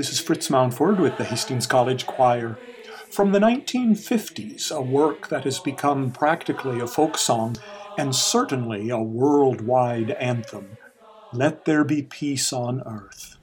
this is Fritz Mountford with the Hastings College Choir. From the 1950s, a work that has become practically a folk song and certainly a worldwide anthem. Let there be peace on earth.